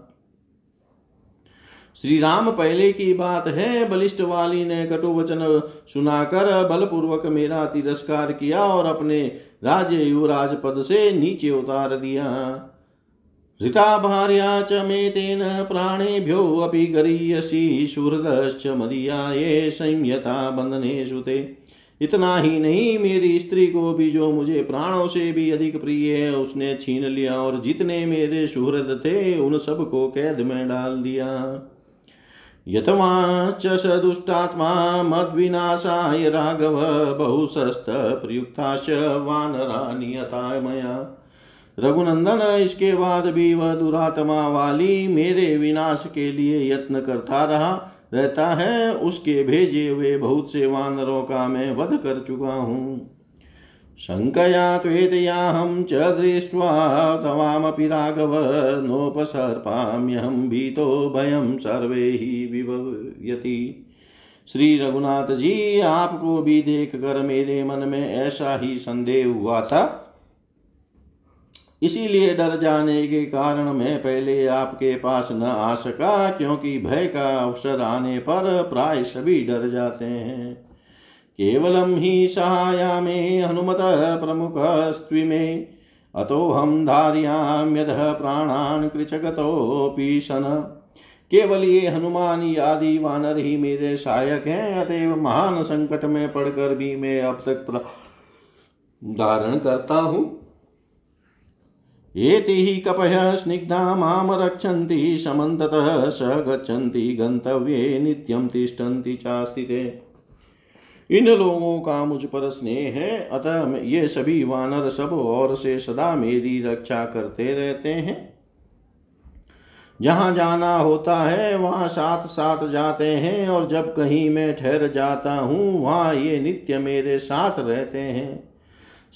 श्री राम पहले की बात है, बलिष्ठ वाली ने कटु वचन सुनाकर बलपूर्वक मेरा तिरस्कार किया और अपने राज युवराज पद से नीचे उतार दिया। ऋता भार्या च मे तेन प्राणेभ्यो अपि गरीयसी, सुहृदश्च मदीया ये संयता बंधने सुते। इतना ही नहीं, मेरी स्त्री को भी जो मुझे प्राणों से भी अधिक प्रिय है, उसने छीन लिया और जितने मेरे सुहृद थे, उन सबको कैद में डाल दिया। यतवाच स दुष्टात्मा मद मद्विनाशाय राघव बहुशस्तप्रयुक्ताश्च वानरा नियता मया रघुनंदन, इसके बाद भी वह दुरात्मा वाली मेरे विनाश के लिए यत्न करता रहा, रहता है, उसके भेजे हुए बहुत से वानरों का मैं वध कर चुका हूँ। शङ्कया त्वेतयाहं च दृष्ट्वा तवामपि राघव, नोपसर्पाम्यहं भीतो भयं सर्वे ही विभवयति। श्री रघुनाथ जी आपको भी देख कर मेरे मन में ऐसा ही संदेह हुआ था। इसीलिए डर जाने के कारण मैं पहले आपके पास न आ सका, क्योंकि भय का अवसर आने पर प्राय सभी डर जाते हैं। केवलम ही सहाया केवलं हि सहायामे हनुमतः प्रमुखस्त्विमे अतोऽहं धार्याम्यधः प्राणान् कृचगतोऽपि शन केवल ये हनुमान आदि वानर ही मेरे सहायक हैं, अतएव महान संकट में पड़कर भी मैं अब तक धारण करता हूँ। एति हि कपयः स्निग्धा माँ रक्षन्ति समन्ततः स गच्छन्ति गन्तव्ये नित्यं तिष्ठन्ति चास्तिते इन लोगों का मुझ पर स्नेह है, अतः ये सभी वानर सब और से सदा मेरी रक्षा करते रहते हैं। जहाँ जाना होता है, वहाँ साथ साथ जाते हैं और जब कहीं मैं ठहर जाता हूँ, वहाँ ये नित्य मेरे साथ रहते हैं।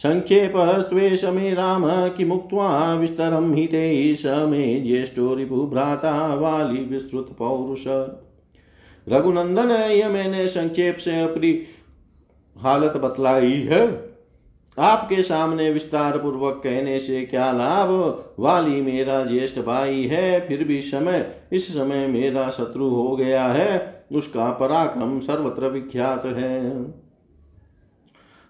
सङ्क्षेपस्त्वेष मे राम किमुक्त्वा विस्तरं हि ते मे ज्येष्ठो रिपुभ्राता वाली विस्तृत पौरुष। रघुनंदन, ये मैंने संक्षेप से अपनी हालत बतलाई है। आपके सामने विस्तार पूर्वक कहने से क्या लाभ? वाली मेरा ज्येष्ठ भाई है, फिर भी समय, इस समय मेरा शत्रु हो गया है, उसका पराक्रम सर्वत्र विख्यात है।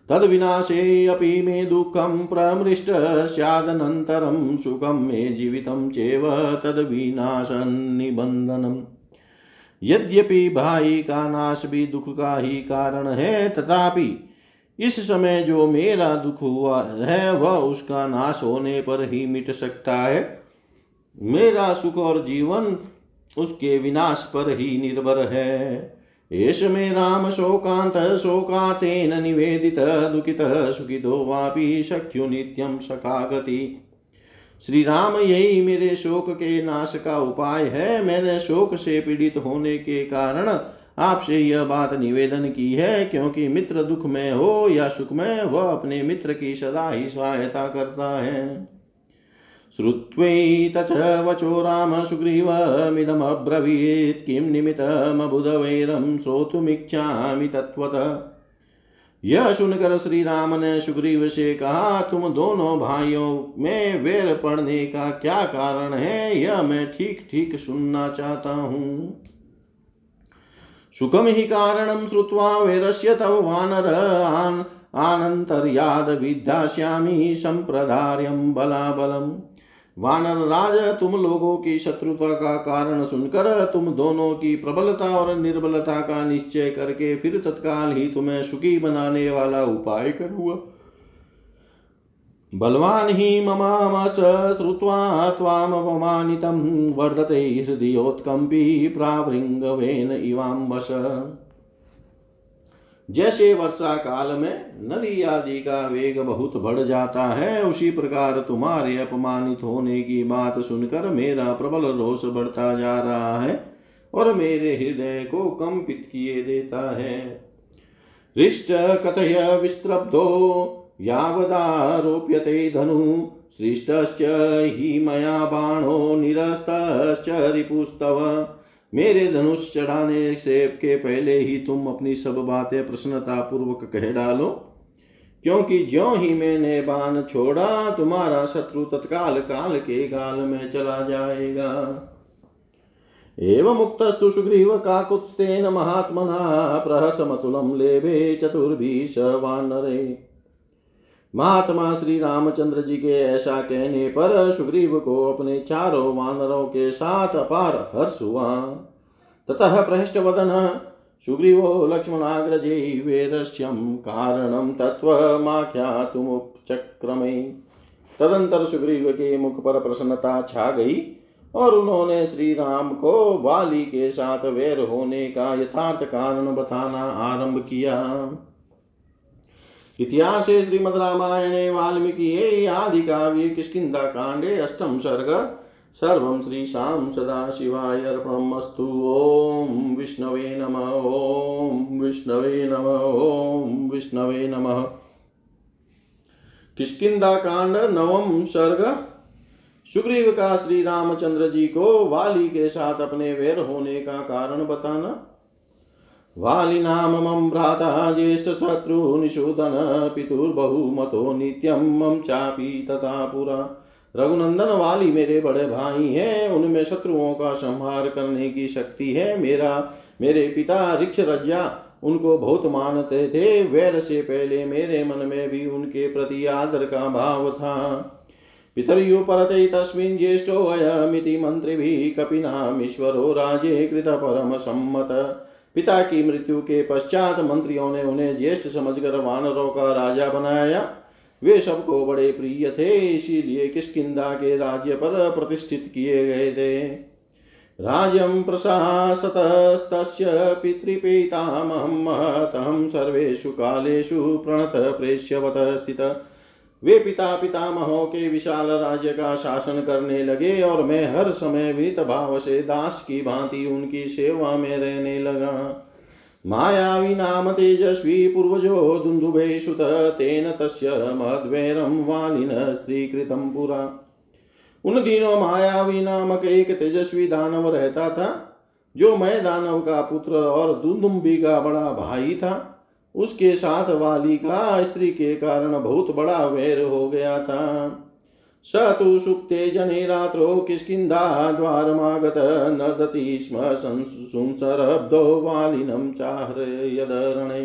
तद विनाशे अपि मे दुःखं प्रमृष्ट स्यादनन्तरं सुखं मे जीवितं चेव तद विनाशन्निबन्धनम् यद्यपि भाई का नाश भी दुख का ही कारण है, तथापि इस समय जो मेरा दुख हुआ है, वह उसका नाश होने पर ही मिट सकता है। मेरा सुख और जीवन उसके विनाश पर ही निर्भर है। मे राम शोकांत शोकातेन निवेदित, दुखित, सुखितो वापि सख्यु नित्यम सखागति श्री राम यही मेरे शोक के नाश का उपाय है। मैंने शोक से पीड़ित होने के कारण आपसे यह बात निवेदन की है, क्योंकि मित्र दुख में हो या सुख में वह अपने मित्र की सदा ही सहायता करता है। श्रुत्वैतच वचो राम सुग्रीवमिदमब्रवीत् किं निमित्तमबुधवैरं श्रोतुमिच्छामि तत्त्वतः। यह सुनकर श्री राम ने सुग्रीव से कहा, तुम दोनों भाइयों में वेर पड़ने का क्या कारण है, यह मैं ठीक ठीक सुनना चाहता हूँ। सुखम ही कारणम श्रुत्वा वेरस्य तव वानर आन, आनंतर्याद विद्याश्यामी संप्रदार्यम बलाबलम। वानर राज, तुम लोगों की शत्रुता का कारण सुनकर तुम दोनों की प्रबलता और निर्बलता का निश्चय करके फिर तत्काल ही तुम्हें सुखी बनाने वाला उपाय करूँगा। बलवान ही ममामस वर्धते हृदयोत्कम्पी प्रावृङ्गवेन इवाम्बस जैसे वर्षा काल में नदी आदि का वेग बहुत बढ़ जाता है, उसी प्रकार तुम्हारे अपमानित होने की बात सुनकर मेरा प्रबल रोष बढ़ता जा रहा है और मेरे हृदय को कंपित किए देता है। हृष्ट कथय विस्त्रब्धो यावदारोप्यते धनु, सृष्टश्च हि मया बाणो निरस्तश्च रिपुस्तव। मेरे धनुष चढ़ाने से के पहले ही तुम अपनी सब बातें प्रसन्नता पूर्वक कह डालो, क्योंकि ज्यो ही मैंने बाण छोड़ा, तुम्हारा शत्रु तत्काल काल के गाल में चला जाएगा। एवं मुक्तस्तु सुग्रीव काकुत्स्थेन महात्मना प्रहसमतुलं लेभे चतुर्भिः स वानरे। महात्मा श्री रामचंद्र जी के ऐसा कहने पर सुग्रीव को अपने चारों वानरों के साथ अपार हर्ष हुआ। ततः पृष्ठ वदन सुग्रीवो लक्ष्मणाग्रजे वेरस्यम कारणम तत्वमाख्यातुमुपचक्रमे तदंतर सुग्रीव के मुख पर प्रसन्नता छा गई और उन्होंने श्री राम को वाली के साथ वैर होने का यथार्थ कारण बताना आरंभ किया। इतिहास श्रीमद रामायणे वाल्मीकि आदि काव्ये किष्किंधा कांडे अष्टम सर्ग सर्वं श्रीशां सदाशिवाय अर्पणमस्तु। ॐ विष्णवे नम। ॐ विष्णवे नम। ॐ विष्णवे नमः। कांड नवम सर्ग। सुग्रीव का श्री रामचंद्र जी को वाली के साथ अपने वैर होने का कारण बताना। वालिनाम मम भ्राता ज्येष्ठ शत्रु निषूदन पितुर्बहुमतो नित्यं मम चापि तथा पुरा। रघुनंदन वाली मेरे बड़े भाई हैं, उनमें शत्रुओं का संहार करने की शक्ति है। मेरा, मेरे पिता रिक्ष रज्जा उनको बहुत मानते थे। वैर से पहले मेरे मन में भी उनके प्रति आदर का भाव था। पितर्यु परते तस्मिन् ज्येष्ठो अयमिति मंत्रिभिः कपिनामीश्वरो राजे कृत परम सम्मत। पिता की मृत्यु के पश्चात मंत्रियों ने उन्हें ज्येष्ठ समझकर वानरों का राजा बनाया। वे सबको बड़े प्रिय थे, इसीलिए किसकिदा के राज्य पर प्रतिष्ठित किए गए थे। राज्यं प्रशासतस्तस्य पितृपितामहं महतहं सर्वेषु कालेषु प्रणत प्रेष्यवत स्थित। वे पिता पितामहों के विशाल राज्य का शासन करने लगे और मैं हर समय विनित भाव से दास की भांति उनकी सेवा में रहने लगा। मायावी नाम तेजस्वी पूर्वजो दुन्दुभे सुत, तेन तस्य मद्वैरं वालिन स्त्रीकृतं पुरा। उन दिनों मायावी नामक एक तेजस्वी दानव रहता था, जो मैं दानव का पुत्र और दुंदुम्बी का बड़ा भाई था। उसके साथ वाली का स्त्री के कारण बहुत बड़ा वैर हो गया था। स तु सुप्ते जने रात्रो किष्किन्धा द्वारमागत नर्दति स्म संसरब्धो वालिनं चाहृयदरणे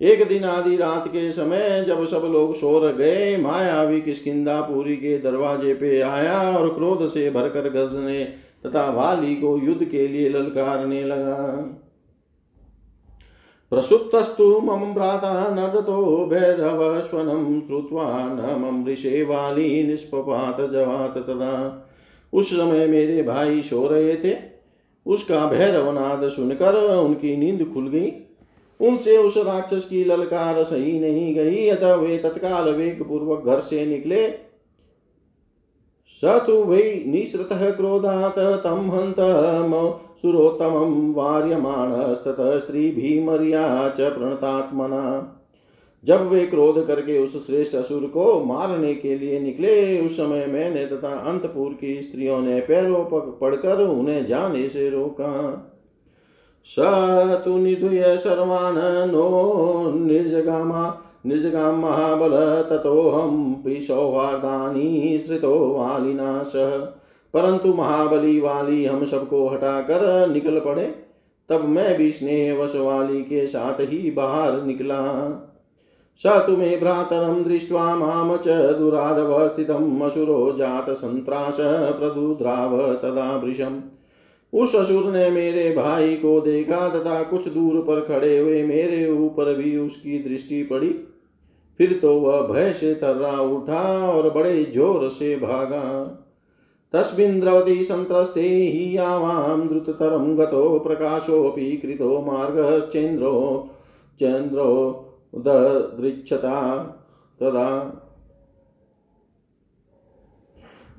एक दिन आदि रात के समय जब सब लोग सोर गए मायावी किष्किंदापुरी के दरवाजे पे आया और क्रोध से भरकर गजने तथा वाली को युद्ध के लिए ललकारने लगा। प्रसुप्तस्तु मम भ्राता नर्दतो भैरवस्वनं श्रुत्वा न ममृषे वाली निष्पपात जवात तदा। उस समय मेरे भाई सो रहे थे। उसका भैरवनाद सुनकर उनकी नींद खुल गई। उनसे उस राक्षस की ललकार सही नहीं गई, अतः वे तत्काल वेग पूर्वक घर से निकले। स तु वै निःसृतः क्रोधात् तं हन्त सुरोत्तमं वार्यमाणस्ततः स्त्रीभिमर्या च प्रणतात्मना। जब वे क्रोध करके उस श्रेष्ठ असुर को मारने के लिए निकले, उस समय मैंने तथा अंतपुर की स्त्रियों ने पैरों पर पड़कर उन्हें जाने से रोका। स तु निधुय सर्वान् नो निर्जगामा निजगां महाबल, ततोऽहं सौहार्दानि श्रितो वालिना सह परंतु महाबली वाली हम सबको हटाकर निकल पड़े। तब मैं भी स्नेहवश वाली के साथ ही बाहर निकला। स तुमे भ्रातरं दृष्ट्वा माम च दुराधव स्थितम् असुरो जातसन्त्रास प्रदुद्राव तदा वृशम् उस असुर ने मेरे भाई को देखा तथा कुछ दूर पर खड़े हुए मेरे ऊपर भी उसकी दृष्टि पड़ी। फिर तो वह भय से तर्रा उठा और बड़े ज़ोर से भागा। तस्मिन् द्रवति सन्त्रस्ते हि यावां द्रुततरं गतो प्रकाशोऽपि कृतो मार्गश्चेन्द्रो, चन्द्रो दृच्छता तदा।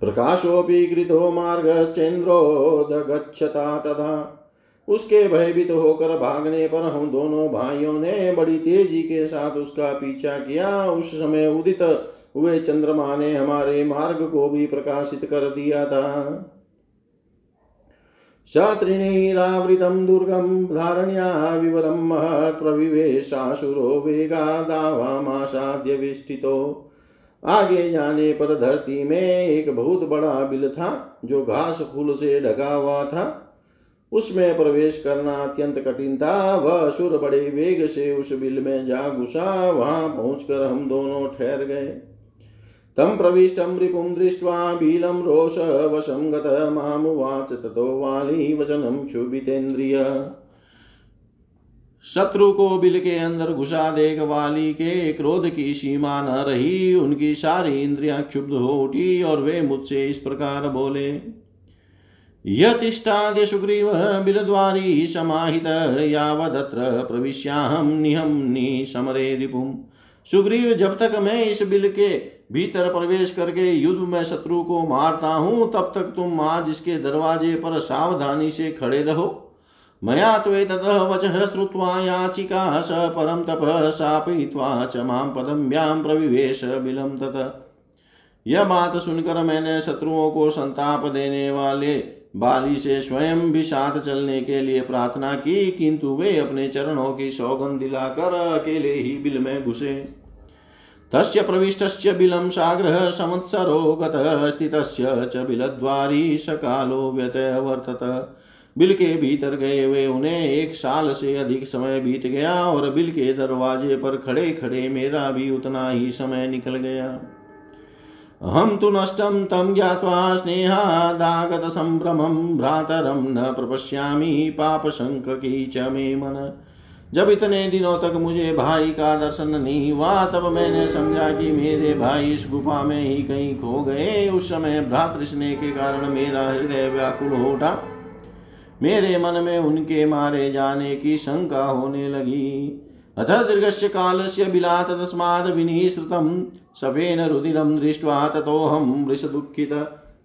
प्रकाशोऽपि कृतो मार्गश्चेन्द्रोदगच्छता तथा उसके भयभीत होकर भागने पर हम दोनों भाइयों ने बड़ी तेज़ी के साथ उसका पीछा किया। उस समय उदित हुए चंद्रमा ने हमारे मार्ग को भी प्रकाशित कर दिया था। शात्रिणीरावृतं दुर्गं धारण्या विवरं महत्प्रविवेशासुरो वेगादावामासाद्य आगे जाने पर धरती में एक बहुत बड़ा बिल था, जो घास फूल से ढका हुआ था। उसमें प्रवेश करना अत्यंत कठिन था। वह असुर बड़े वेग से उस बिल में जा घुसा। वहाँ पहुंचकर हम दोनों ठहर गए। तम प्रविष्टं रिपुं दृष्ट्वा बीलं रोषवशं गतमामुवाच ततो वाली वचनं क्षुभितेन्द्रिय। शत्रु को बिल के अंदर घुसा देख वाली के क्रोध की सीमा न रही, उनकी सारी इंद्रियाँ क्षुब्ध हो उठी और वे मुझसे इस प्रकार बोले, यतिष्ठाद्य सुग्रीव बिलद्वारी समाहित यावदत्र प्रविश्याहं निहं समरे रिपुम सुग्रीव, जब तक मैं इस बिल के भीतर प्रवेश करके युद्ध में शत्रु को मारता हूँ, तब तक तुम आज इसके दरवाजे पर सावधानी से खड़े रहो। मया त्वेततः वचः श्रुत्वा याचिका स परं तपः शापयित्वा च माँ पदम्यां प्रविवेश बिलं तत। यह बात सुनकर मैंने शत्रुओं को संताप देने वाले बाली से स्वयं भी साथ चलने के लिए प्रार्थना की, किंतु वे अपने चरणों की सौगंध दिलाकर अकेले ही बिल में घुसे। तस्य प्रविष्टस्य बिलं साग्रह संवत्सरो गतः स्थितस्य च बिलद्वारी सकालो व्यतवर्तत बिल के भीतर गए हुए उन्हें एक साल से अधिक समय बीत गया और बिल के दरवाजे पर खड़े खड़े मेरा भी उतना ही समय निकल गया। अहं तु नष्टं तं ज्ञात्वा स्नेहादागतसम्भ्रमं भ्रातरं न प्रपश्यामि पापशङ्ककी च मे मन। जब इतने दिनों तक मुझे भाई का दर्शन नहीं हुआ, तब मैंने समझा कि मेरे भाई इस गुफा में ही कहीं खो गए। उस समय भ्रातृष्णे के कारण मेरा हृदय व्याकुल हो उठा। मेरे मन में उनके मारे जाने की शंका होने लगी। अथ दीर्घस्य कालस्य बिलात तस्माद् विनिसृतं सफेन रुधिरं दृष्ट्वा ततोऽहं वृषदुःखित।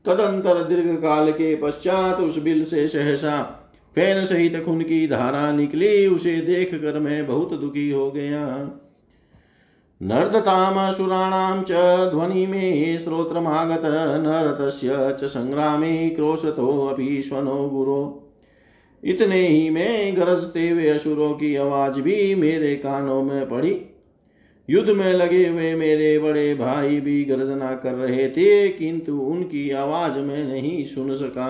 तदंतर दीर्घ काल के पश्चात उस बिल से सहसा फ़ैन सहित खून की धारा निकली, उसे देख कर मैं बहुत दुखी हो गया। नर्दतामसुराणां च ध्वनि मे श्रोत्रमागत नरतस्य च सङ्ग्रामे क्रोशतोऽपि स्वनो गुरो। इतने ही में गरजते हुए असुरों की आवाज़ भी मेरे कानों में पड़ी। युद्ध में लगे हुए मेरे बड़े भाई भी गर्जना कर रहे थे, किंतु उनकी आवाज़ में नहीं सुन सका।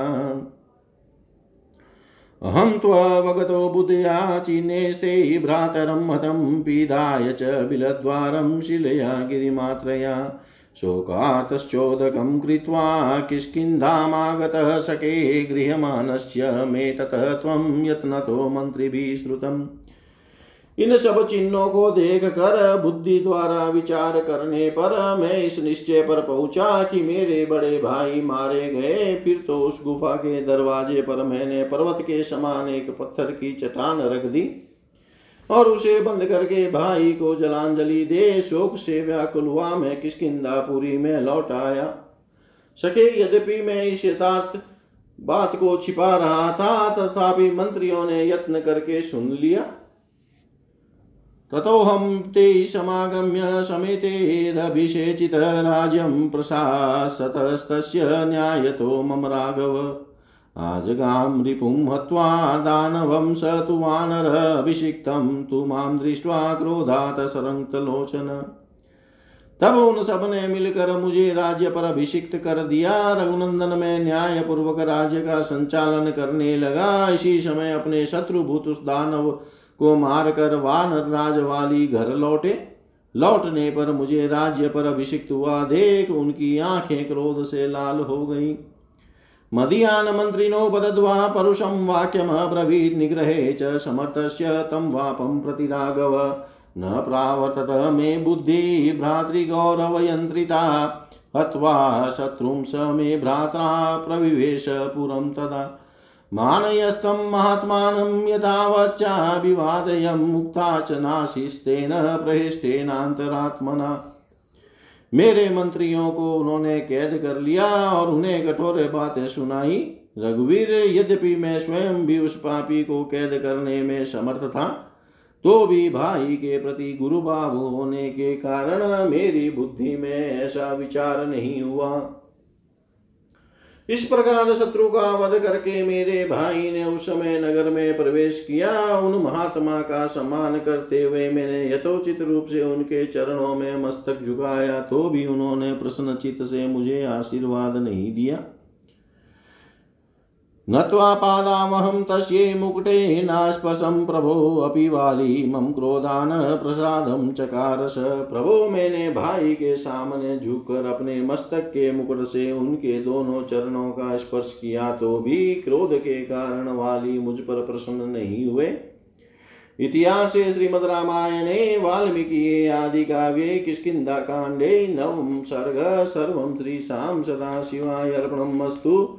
अहं त्ववगतो बुधया चीनेस्ते भ्रातरं हतं पीडाय च बिलद्वारं शिलया गिरिमात्रया। शोकातश्चोदकं कृत्वा किष्किन्धामागतः सखे गृह्यमानस्य मे ततः त्वं यत्नतो मन्त्रिभिः श्रुतम्। इन सब चिन्हों को देख कर बुद्धि द्वारा विचार करने पर मैं इस निश्चय पर पहुँचा कि मेरे बड़े भाई मारे गए। फिर तो उस गुफा के दरवाजे पर मैंने पर्वत के समान एक पत्थर की चट्टान रख दी और उसे बंद करके भाई को जलांजलि दे। शोक से व्याकुल हुआ मैं किसकिदापुरी में लौट आया। सके यद्यपि मैं इस यथार्थ बात को छिपा रहा था, तथापि मंत्रियों ने यत्न करके सुन लिया। ततोऽहं ते समागम्य समेतेरभिषेचितराज्यं प्रशासतस्तस्य न्यायतो मम राघव। आजगां रिपुं हत्वा दानवं स तु वानरभिषिक्तं तु माँ दृष्ट्वा क्रोधात् सरङ्क्तलोचन। तब उन सबने मिलकर मुझे राज्य पर अभिषिक्त कर दिया। रघुनंदन में न्याय पूर्वक राज्य का संचालन करने लगा। इसी समय अपने शत्रुभूत उस दानव को मारकर वानर राज वाली घर लौटे। लौटने पर मुझे राज्य पर अभिषिक्त हुआ। देख उनकी आँखें क्रोध से लाल हो गईं। मदीयान मन्त्रिणो बदद्वा परुषं वाक्यमब्रवीत् निग्रहे च समर्थस्य तं वापं प्रति राघव न प्रावर्तत मे बुद्धि भ्रातृगौरवयन्त्रिता। हत्वा शत्रुं स मे भ्रात्रा प्रविवेश पुरं तदा। मानयस्तं महात्मानं यथावच्चाभिवादयं मुक्ता च नाशिस्तेन प्रहिष्टेनान्तरात्मना मेरे मंत्रियों को उन्होंने कैद कर लिया और उन्हें कठोर बातें सुनाई। रघुवीर, यद्यपि मैं स्वयं भी उस पापी को कैद करने में समर्थ था तो भी भाई के प्रति गुरु भाव होने के कारण मेरी बुद्धि में ऐसा विचार नहीं हुआ। इस प्रकार शत्रु का वध करके मेरे भाई ने उस समय नगर में प्रवेश किया। उन महात्मा का सम्मान करते हुए मैंने यथोचित रूप से उनके चरणों में मस्तक झुकाया तो भी उन्होंने प्रश्नचित से मुझे आशीर्वाद नहीं दिया। नत्वा तस्यै मुकुटे नास्पशं प्रभो अपि वाली मम क्रोधान प्रसादं चकारस। प्रभो मैंने भाई के सामने झुककर अपने मस्तक के मुकुट से उनके दोनों चरणों का स्पर्श किया तो भी क्रोध के कारण वाली मुझ पर प्रसन्न नहीं हुए। इतिहास श्रीमद रामायणे, वाल्मीकि आदि काव्ये किष्किन्धा कांडे नवम सर्ग, सर्व श्री शाम सदा शिवाय अर्पणमस्तु।